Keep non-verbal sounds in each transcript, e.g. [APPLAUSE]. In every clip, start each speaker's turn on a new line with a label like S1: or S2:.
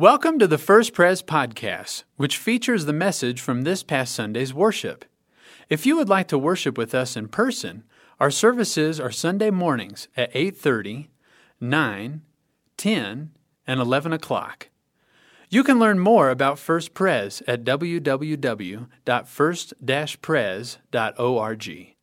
S1: Welcome to the First Pres podcast, which features the message from this past Sunday's worship. If you would like to worship with us in person, our services are Sunday mornings at 8:30, 9, 10, and 11 o'clock. You can learn more about First Pres at www.first-pres.org.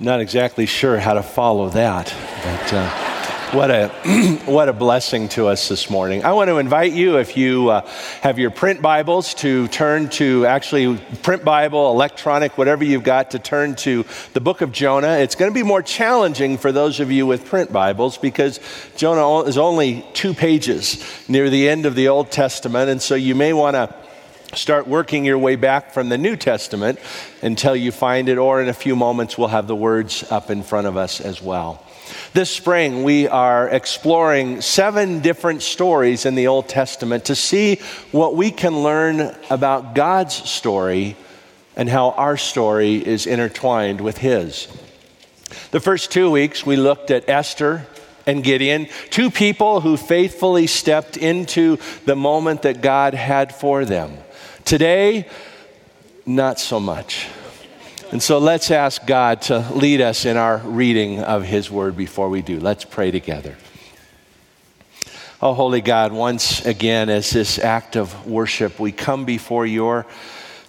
S2: Not exactly sure how to follow that, but. Uh what a, [CLEARS THROAT] what a blessing to us this morning. I want to invite you, if you uh, have your print Bibles, to turn to actually print Bible, electronic, whatever you've got, to turn to the book of Jonah. It's going to be more challenging for those of you with print Bibles because Jonah is only two pages near the end of the Old Testament, and so you may want to start working your way back from the New Testament until you find it, or in a few moments, we'll have the words up in front of us as well. This spring, we are exploring seven different stories in the Old Testament to see what we can learn about God's story and how our story is intertwined with His. The first two weeks, we looked at Esther and Gideon, two people who faithfully stepped into the moment that God had for them. Today, not so much. And so let's ask God to lead us in our reading of His Word before we do. Let's pray together. Oh, Holy God, once again, as this act of worship, we come before your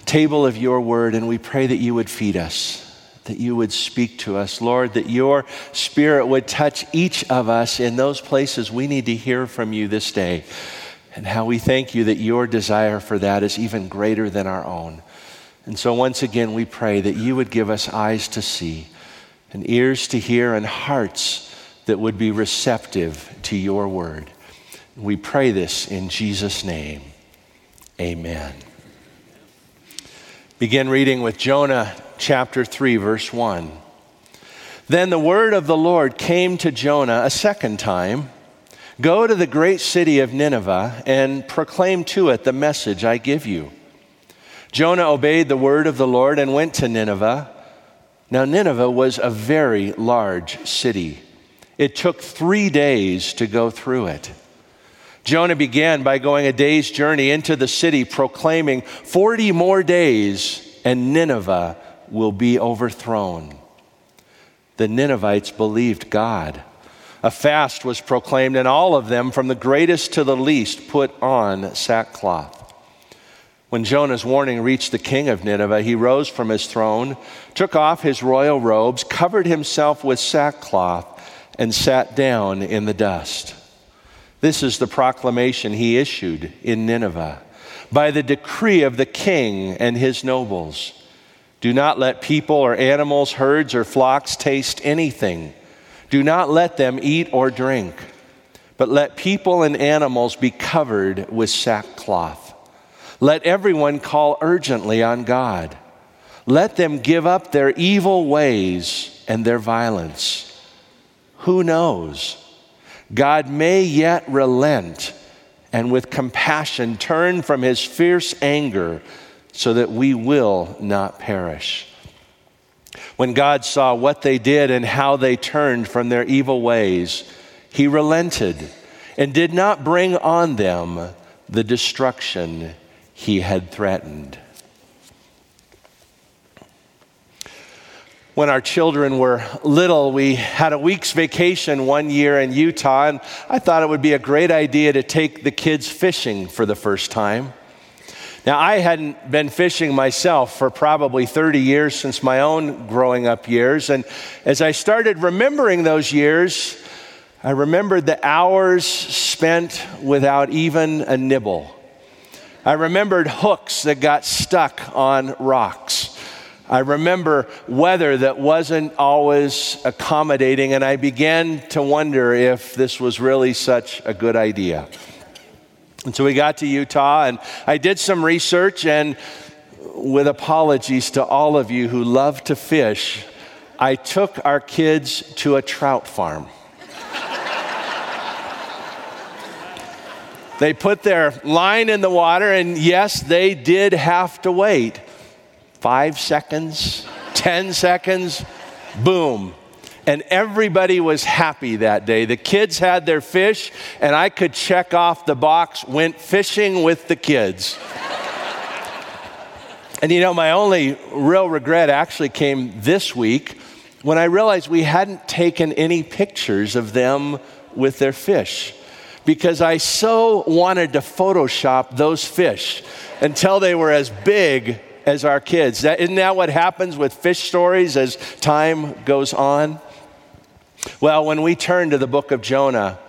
S2: table of your Word and we pray that you would feed us, that you would speak to us. Lord, that your Spirit would touch each of us in those places we need to hear from you this day. And how we thank you that your desire for that is even greater than our own. And so, once again, we pray that you would give us eyes to see, and ears to hear, and hearts that would be receptive to your word. We pray this in Jesus' name. Amen. Begin reading with Jonah chapter 3, verse 1. Then the word of the Lord came to Jonah a second time Go to the great city of Nineveh and proclaim to it the message I give you. Jonah obeyed the word of the Lord and went to Nineveh. Now, Nineveh was a very large city. It took three days to go through it. Jonah began by going a day's journey into the city, proclaiming, 40 more days and Nineveh will be overthrown. The Ninevites believed God. A fast was proclaimed, and all of them, from the greatest to the least, put on sackcloth. When Jonah's warning reached the king of Nineveh, he rose from his throne, took off his royal robes, covered himself with sackcloth, and sat down in the dust. This is the proclamation he issued in Nineveh by the decree of the king and his nobles. Do not let people or animals, herds or flocks taste anything. Do not let them eat or drink, but let people and animals be covered with sackcloth. Let everyone call urgently on God. Let them give up their evil ways and their violence. Who knows? God may yet relent and with compassion turn from his fierce anger so that we will not perish. When God saw what they did and how they turned from their evil ways, he relented and did not bring on them the destruction he had threatened. When our children were little, we had a week's vacation one year in Utah, and I thought it would be a great idea to take the kids fishing for the first time. Now, I hadn't been fishing myself for probably 30 years since my own growing up years, and as I started remembering those years, I remembered the hours spent without even a nibble. I remembered hooks that got stuck on rocks. I remember weather that wasn't always accommodating, and I began to wonder if this was really such a good idea. And so we got to Utah, and I did some research, and with apologies to all of you who love to fish, I took our kids to a trout farm. [LAUGHS] They put their line in the water, and yes, they did have to wait five seconds, 10 seconds, boom. And everybody was happy that day. The kids had their fish, and I could check off the box, went fishing with the kids. and you know, my only real regret actually came this week when I realized we hadn't taken any pictures of them with their fish because I so wanted to Photoshop those fish until they were as big as our kids. Isn't that what happens with fish stories as time goes on? Well, when we turn to the book of Jonah,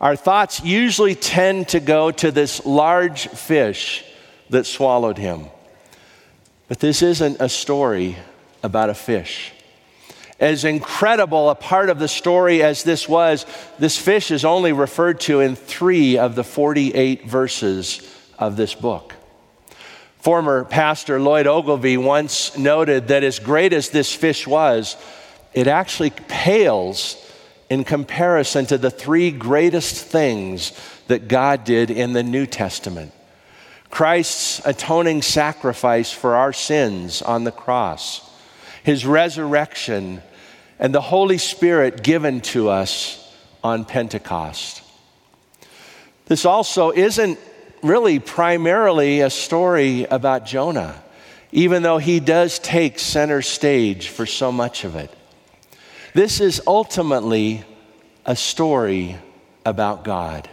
S2: our thoughts usually tend to go to this large fish that swallowed him. But this isn't a story about a fish. As incredible a part of the story as this was, this fish is only referred to in three of the 48 verses of this book. Former pastor Lloyd Ogilvie once noted that as great as this fish was, it actually pales in comparison to the three greatest things that God did in the New Testament Christ's atoning sacrifice for our sins on the cross, his resurrection, and the Holy Spirit given to us on Pentecost. This also isn't really primarily a story about Jonah, even though he does take center stage for so much of it. This is ultimately a story about God.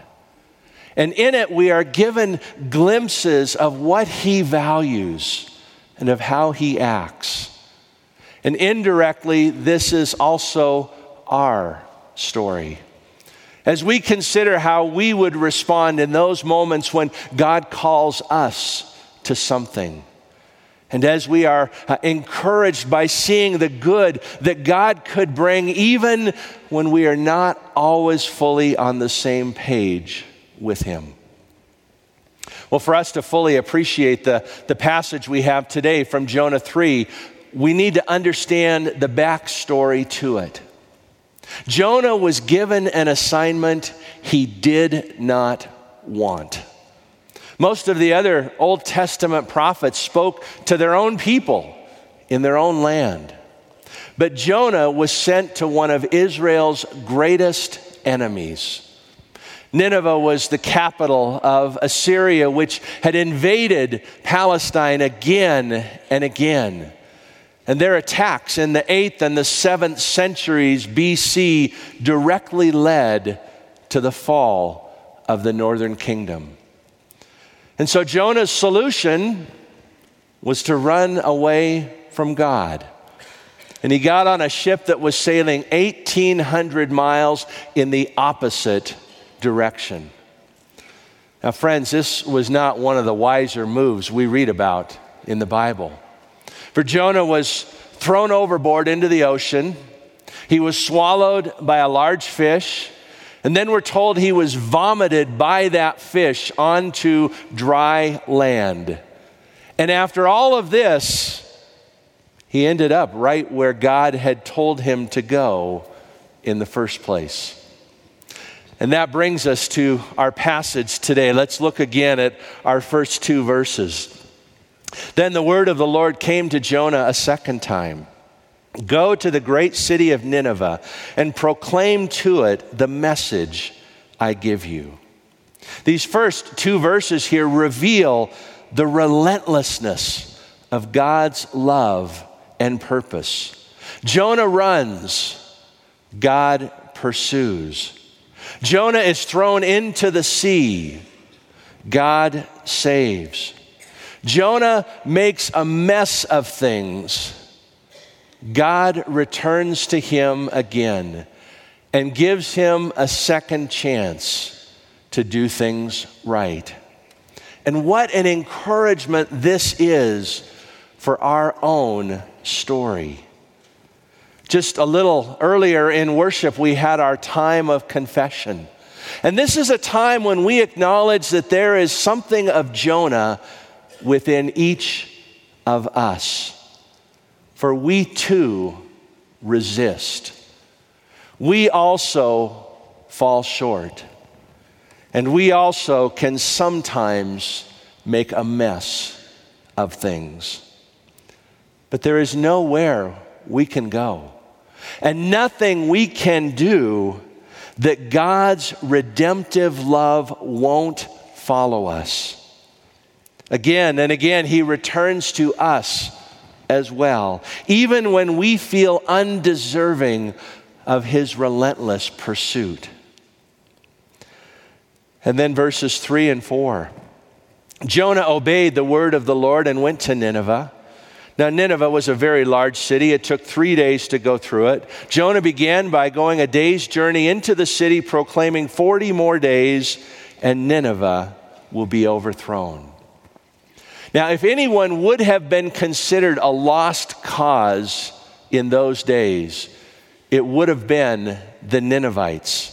S2: And in it, we are given glimpses of what he values and of how he acts. And indirectly, this is also our story. As we consider how we would respond in those moments when God calls us to something. And as we are uh, encouraged by seeing the good that God could bring, even when we are not always fully on the same page with Him. Well, for us to fully appreciate the, the passage we have today from Jonah 3, we need to understand the backstory to it. Jonah was given an assignment he did not want. Most of the other Old Testament prophets spoke to their own people in their own land. But Jonah was sent to one of Israel's greatest enemies. Nineveh was the capital of Assyria, which had invaded Palestine again and again. And their attacks in the 8th and the 7th centuries BC directly led to the fall of the northern kingdom. And so Jonah's solution was to run away from God. And he got on a ship that was sailing 1,800 miles in the opposite direction. Now, friends, this was not one of the wiser moves we read about in the Bible. For Jonah was thrown overboard into the ocean, he was swallowed by a large fish. And then we're told he was vomited by that fish onto dry land. And after all of this, he ended up right where God had told him to go in the first place. And that brings us to our passage today. Let's look again at our first two verses. Then the word of the Lord came to Jonah a second time. Go to the great city of Nineveh and proclaim to it the message I give you. These first two verses here reveal the relentlessness of God's love and purpose. Jonah runs, God pursues. Jonah is thrown into the sea, God saves. Jonah makes a mess of things God returns to him again and gives him a second chance to do things right. And what an encouragement this is for our own story. Just a little earlier in worship, we had our time of confession. And this is a time when we acknowledge that there is something of Jonah within each of us. For we too resist. We also fall short. And we also can sometimes make a mess of things. But there is nowhere we can go. and nothing we can do that God's redemptive love won't follow us. Again and again, He returns to us as well, even when we feel undeserving of His relentless pursuit. And then verses 3 and 4. Jonah obeyed the word of the Lord and went to Nineveh. Now, Nineveh was a very large city. It took three days to go through it. Jonah began by going a day's journey into the city, proclaiming 40 more days, and Nineveh will be overthrown. Now, if anyone would have been considered a lost cause in those days, it would have been the Ninevites.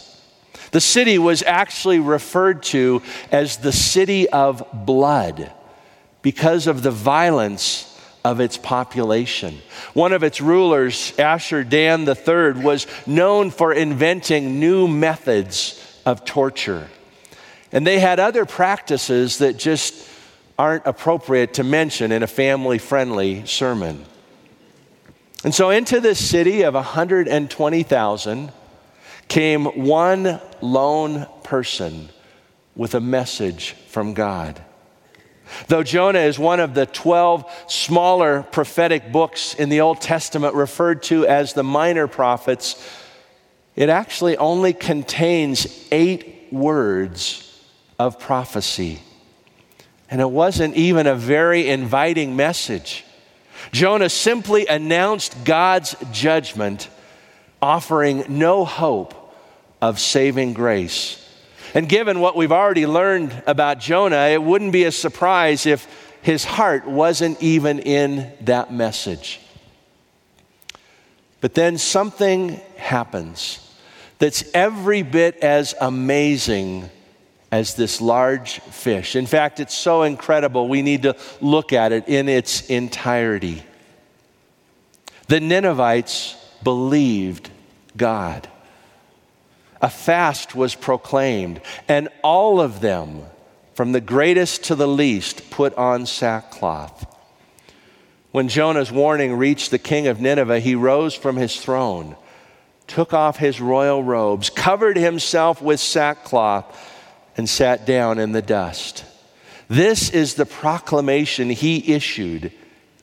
S2: The city was actually referred to as the city of blood because of the violence of its population. One of its rulers, Ashur-dan III, was known for inventing new methods of torture. And they had other practices that just aren't appropriate to mention in a family friendly sermon. And so into this city of 120,000 came one lone person with a message from God. Though Jonah is one of the 12 smaller prophetic books in the Old Testament referred to as the minor prophets, it actually only contains eight words of prophecy. And it wasn't even a very inviting message. Jonah simply announced God's judgment, offering no hope of saving grace. And given what we've already learned about Jonah, it wouldn't be a surprise if his heart wasn't even in that message. But then something happens that's every bit as amazing as this large fish. In fact, it's so incredible, we need to look at it in its entirety. The Ninevites believed God a fast was proclaimed, and all of them, from the greatest to the least, put on sackcloth. When Jonah's warning reached the king of Nineveh, he rose from his throne, took off his royal robes, covered himself with sackcloth, and sat down in the dust. This is the proclamation he issued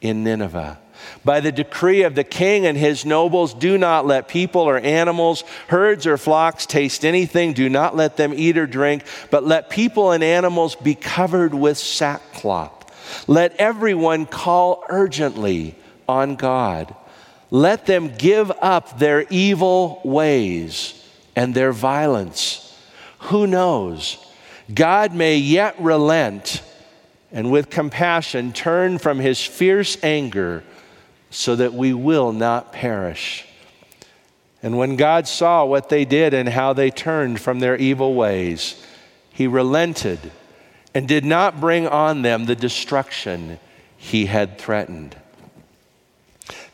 S2: in Nineveh. By the decree of the king and his nobles, do not let people or animals, herds or flocks taste anything. Do not let them eat or drink, but let people and animals be covered with sackcloth. Let everyone call urgently on God. Let them give up their evil ways and their violence. Who knows? God may yet relent and with compassion turn from his fierce anger so that we will not perish. And when God saw what they did and how they turned from their evil ways, he relented and did not bring on them the destruction he had threatened.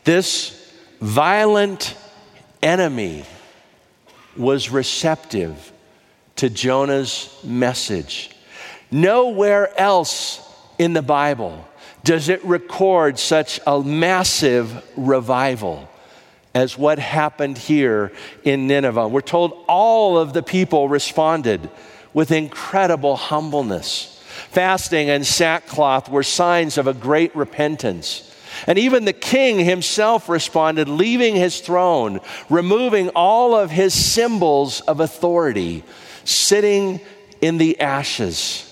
S2: This violent enemy was receptive to Jonah's message. Nowhere else in the Bible does it record such a massive revival as what happened here in Nineveh. We're told all of the people responded with incredible humbleness. Fasting and sackcloth were signs of a great repentance. And even the king himself responded, leaving his throne, removing all of his symbols of authority, sitting in the ashes.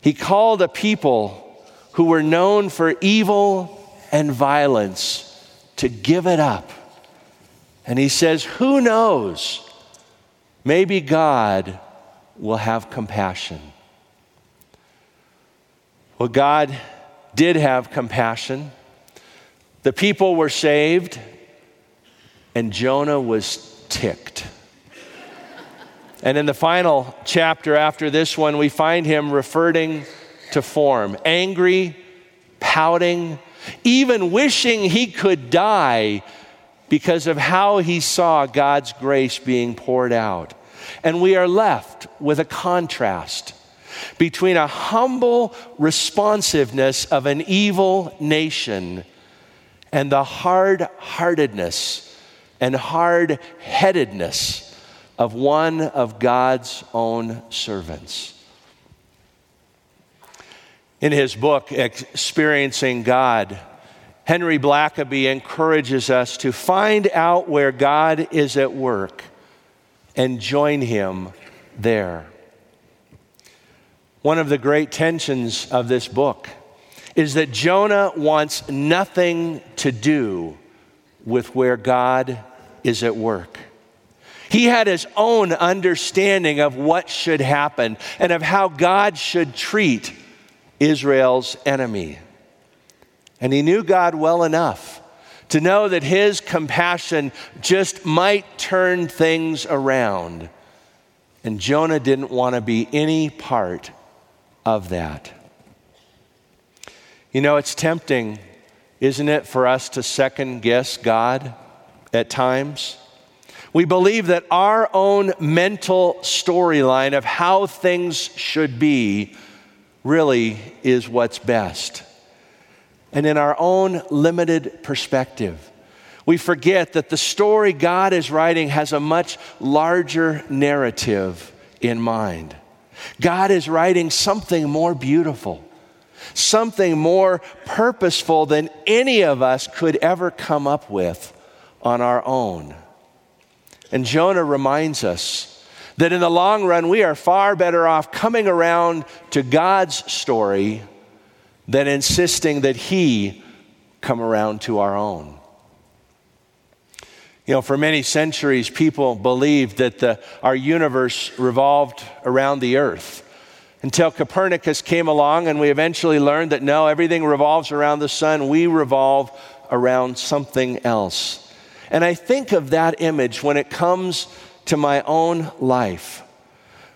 S2: He called a people who were known for evil and violence to give it up. And he says, Who knows? Maybe God will have compassion. Well, God did have compassion. The people were saved, and Jonah was ticked. And in the final chapter after this one, we find him referring to form angry, pouting, even wishing he could die because of how he saw God's grace being poured out. And we are left with a contrast between a humble responsiveness of an evil nation and the hard heartedness and hard headedness of one of God's own servants. In his book, Experiencing God, Henry Blackaby encourages us to find out where God is at work and join him there. One of the great tensions of this book is that Jonah wants nothing to do with where God is at work. He had his own understanding of what should happen and of how God should treat Israel's enemy. And he knew God well enough to know that his compassion just might turn things around. And Jonah didn't want to be any part of that. You know, it's tempting, isn't it, for us to second guess God at times? We believe that our own mental storyline of how things should be really is what's best. And in our own limited perspective, we forget that the story God is writing has a much larger narrative in mind. God is writing something more beautiful, something more purposeful than any of us could ever come up with on our own. And Jonah reminds us that in the long run, we are far better off coming around to God's story than insisting that He come around to our own. You know, for many centuries, people believed that the, our universe revolved around the earth until Copernicus came along and we eventually learned that no, everything revolves around the sun. We revolve around something else. And I think of that image when it comes to my own life.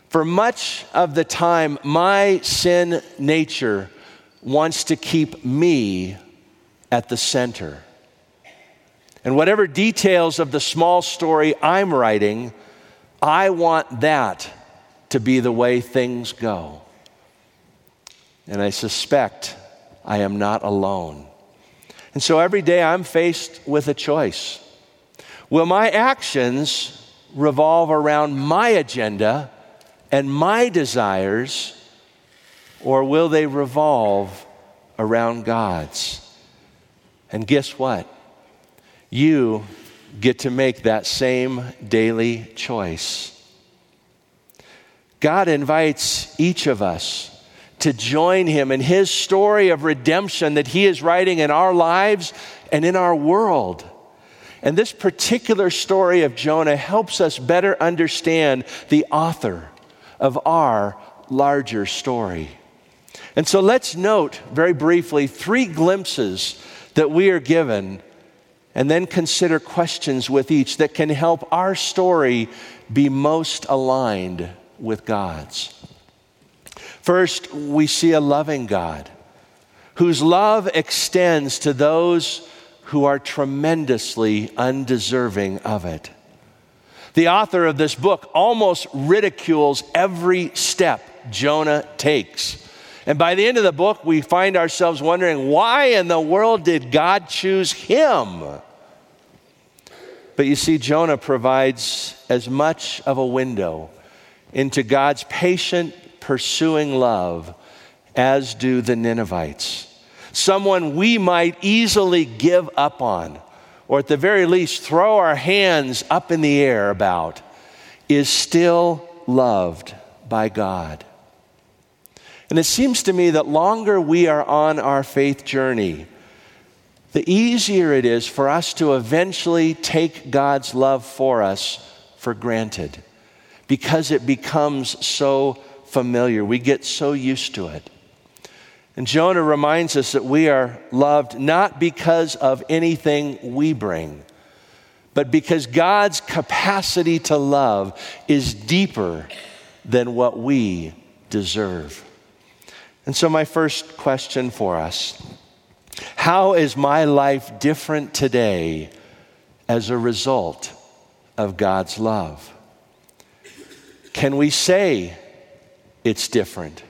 S2: For much of the time, my sin nature wants to keep me at the center. And whatever details of the small story I'm writing, I want that to be the way things go. And I suspect I am not alone. And so every day I'm faced with a choice. Will my actions revolve around my agenda and my desires, or will they revolve around God's? And guess what? You get to make that same daily choice. God invites each of us to join Him in His story of redemption that He is writing in our lives and in our world. And this particular story of Jonah helps us better understand the author of our larger story. And so let's note very briefly three glimpses that we are given, and then consider questions with each that can help our story be most aligned with God's. First, we see a loving God whose love extends to those who are tremendously undeserving of it. The author of this book almost ridicules every step Jonah takes. And by the end of the book, we find ourselves wondering why in the world did God choose him? But you see, Jonah provides as much of a window into God's patient, pursuing love as do the Ninevites someone we might easily give up on, or at the very least throw our hands up in the air about, is still loved by God. And it seems to me that longer we are on our faith journey, the easier it is for us to eventually take God's love for us for granted because it becomes so familiar. We get so used to it. And Jonah reminds us that we are loved not because of anything we bring, but because God's capacity to love is deeper than what we deserve. And so, my first question for us How is my life different today as a result of God's love? Can we say it's different?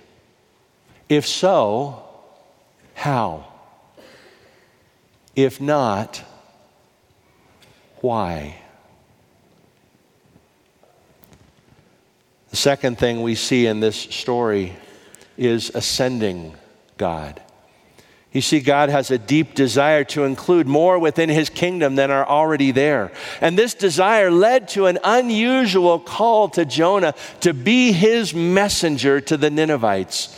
S2: If so, how? If not, why? The second thing we see in this story is ascending God. You see, God has a deep desire to include more within his kingdom than are already there. And this desire led to an unusual call to Jonah to be his messenger to the Ninevites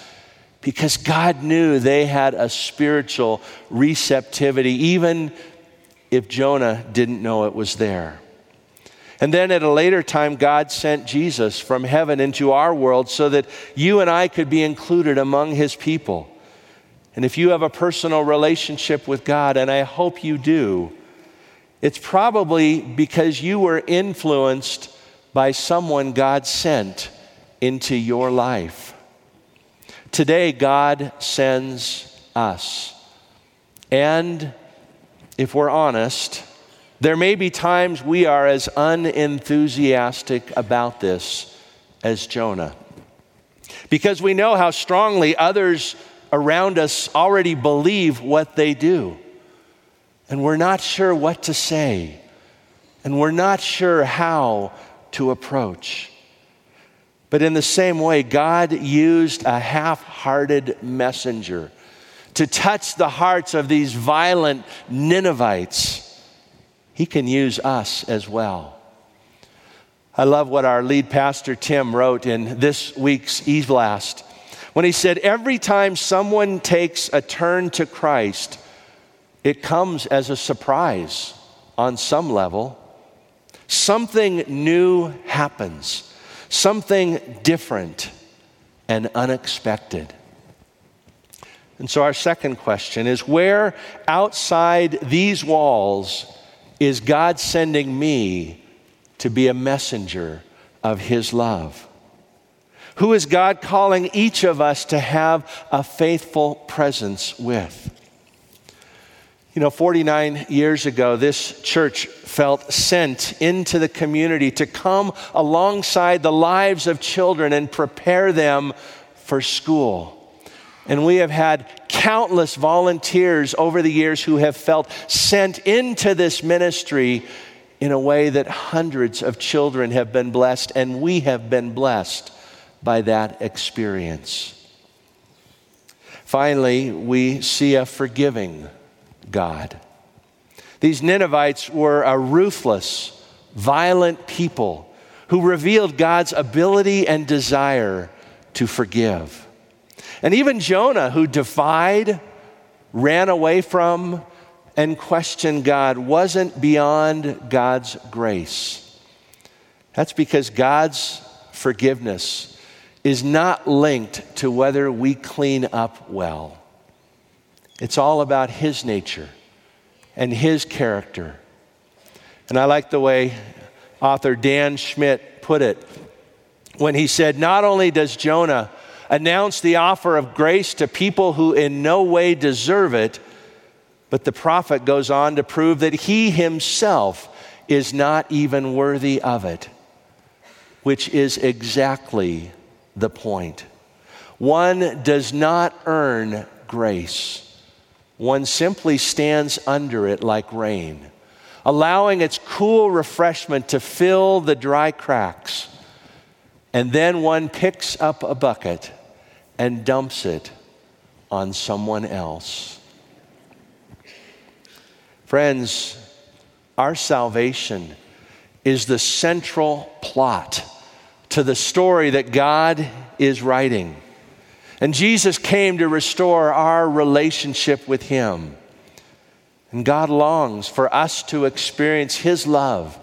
S2: because God knew they had a spiritual receptivity, even if Jonah didn't know it was there. And then at a later time, God sent Jesus from heaven into our world so that you and I could be included among his people. And if you have a personal relationship with God, and I hope you do, it's probably because you were influenced by someone God sent into your life. Today, God sends us. And if we're honest, there may be times we are as unenthusiastic about this as Jonah. Because we know how strongly others around us already believe what they do. And we're not sure what to say. And we're not sure how to approach. But in the same way, God used a half hearted messenger to touch the hearts of these violent Ninevites. He can use us as well. I love what our lead pastor Tim wrote in this week's E Blast when he said, Every time someone takes a turn to Christ, it comes as a surprise on some level. Something new happens, something different and unexpected. And so, our second question is where outside these walls is God sending me to be a messenger of His love? Who is God calling each of us to have a faithful presence with? You know, 49 years ago, this church felt sent into the community to come alongside the lives of children and prepare them for school. And we have had countless volunteers over the years who have felt sent into this ministry in a way that hundreds of children have been blessed, and we have been blessed by that experience. Finally, we see a forgiving God. These Ninevites were a ruthless, violent people who revealed God's ability and desire to forgive. And even Jonah, who defied, ran away from, and questioned God, wasn't beyond God's grace. That's because God's forgiveness is not linked to whether we clean up well. It's all about His nature and His character. And I like the way author Dan Schmidt put it when he said, Not only does Jonah announce the offer of grace to people who in no way deserve it, but the prophet goes on to prove that he himself is not even worthy of it, which is exactly the point. One does not earn grace, one simply stands under it like rain, allowing its cool refreshment to fill the dry cracks. And then one picks up a bucket and dumps it on someone else. Friends, our salvation is the central plot to the story that God is writing. And Jesus came to restore our relationship with Him. And God longs for us to experience His love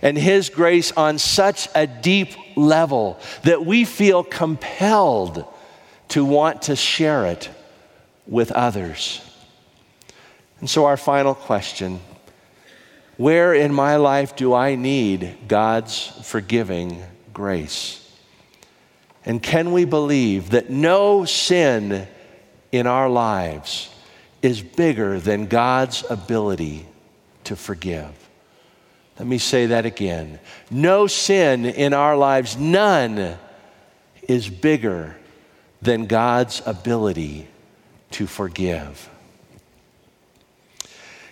S2: and His grace on such a deep level that we feel compelled to want to share it with others. And so, our final question where in my life do I need God's forgiving grace? And can we believe that no sin in our lives is bigger than God's ability to forgive? Let me say that again. No sin in our lives, none, is bigger than God's ability to forgive.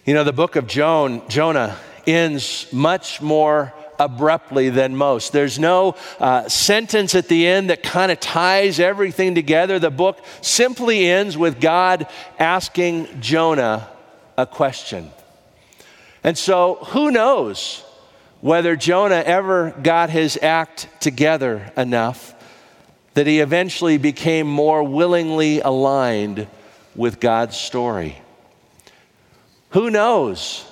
S2: You know, the book of Joan, Jonah ends much more abruptly than most. There's no uh, sentence at the end that kind of ties everything together. The book simply ends with God asking Jonah a question. And so, who knows whether Jonah ever got his act together enough that he eventually became more willingly aligned with God's story? Who knows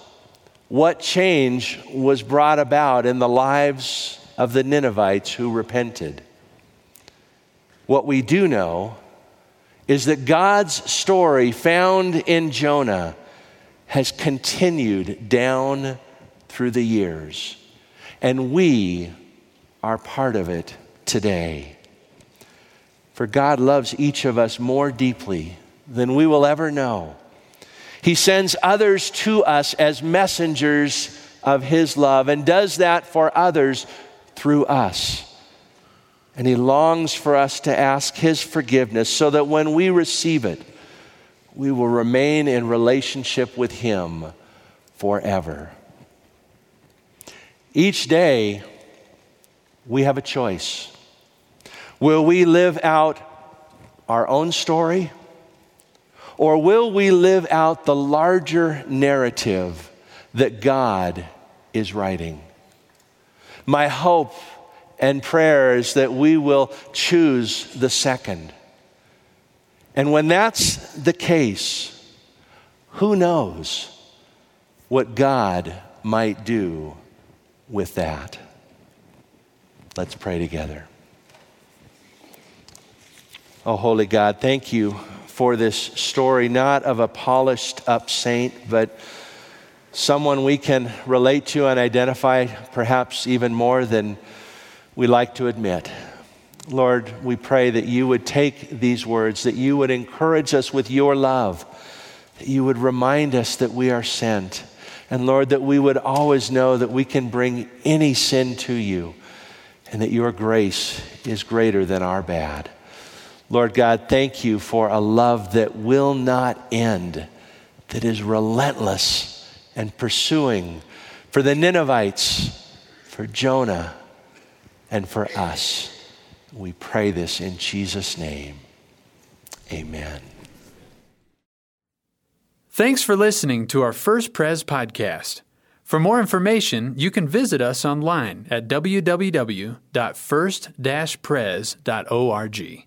S2: what change was brought about in the lives of the Ninevites who repented? What we do know is that God's story found in Jonah has continued down through the years, and we are part of it today. For God loves each of us more deeply than we will ever know. He sends others to us as messengers of His love and does that for others through us. And He longs for us to ask His forgiveness so that when we receive it, we will remain in relationship with Him forever. Each day, we have a choice. Will we live out our own story? Or will we live out the larger narrative that God is writing? My hope and prayer is that we will choose the second. And when that's the case, who knows what God might do with that? Let's pray together. Oh, holy God, thank you for this story, not of a polished up saint, but someone we can relate to and identify perhaps even more than we like to admit. Lord, we pray that you would take these words, that you would encourage us with your love, that you would remind us that we are sent. And Lord, that we would always know that we can bring any sin to you and that your grace is greater than our bad. Lord God, thank you for a love that will not end, that is relentless and pursuing for the Ninevites, for Jonah, and for us. We pray this in Jesus' name. Amen.
S1: Thanks for listening to our First Pres podcast. For more information, you can visit us online at www.first-pres.org.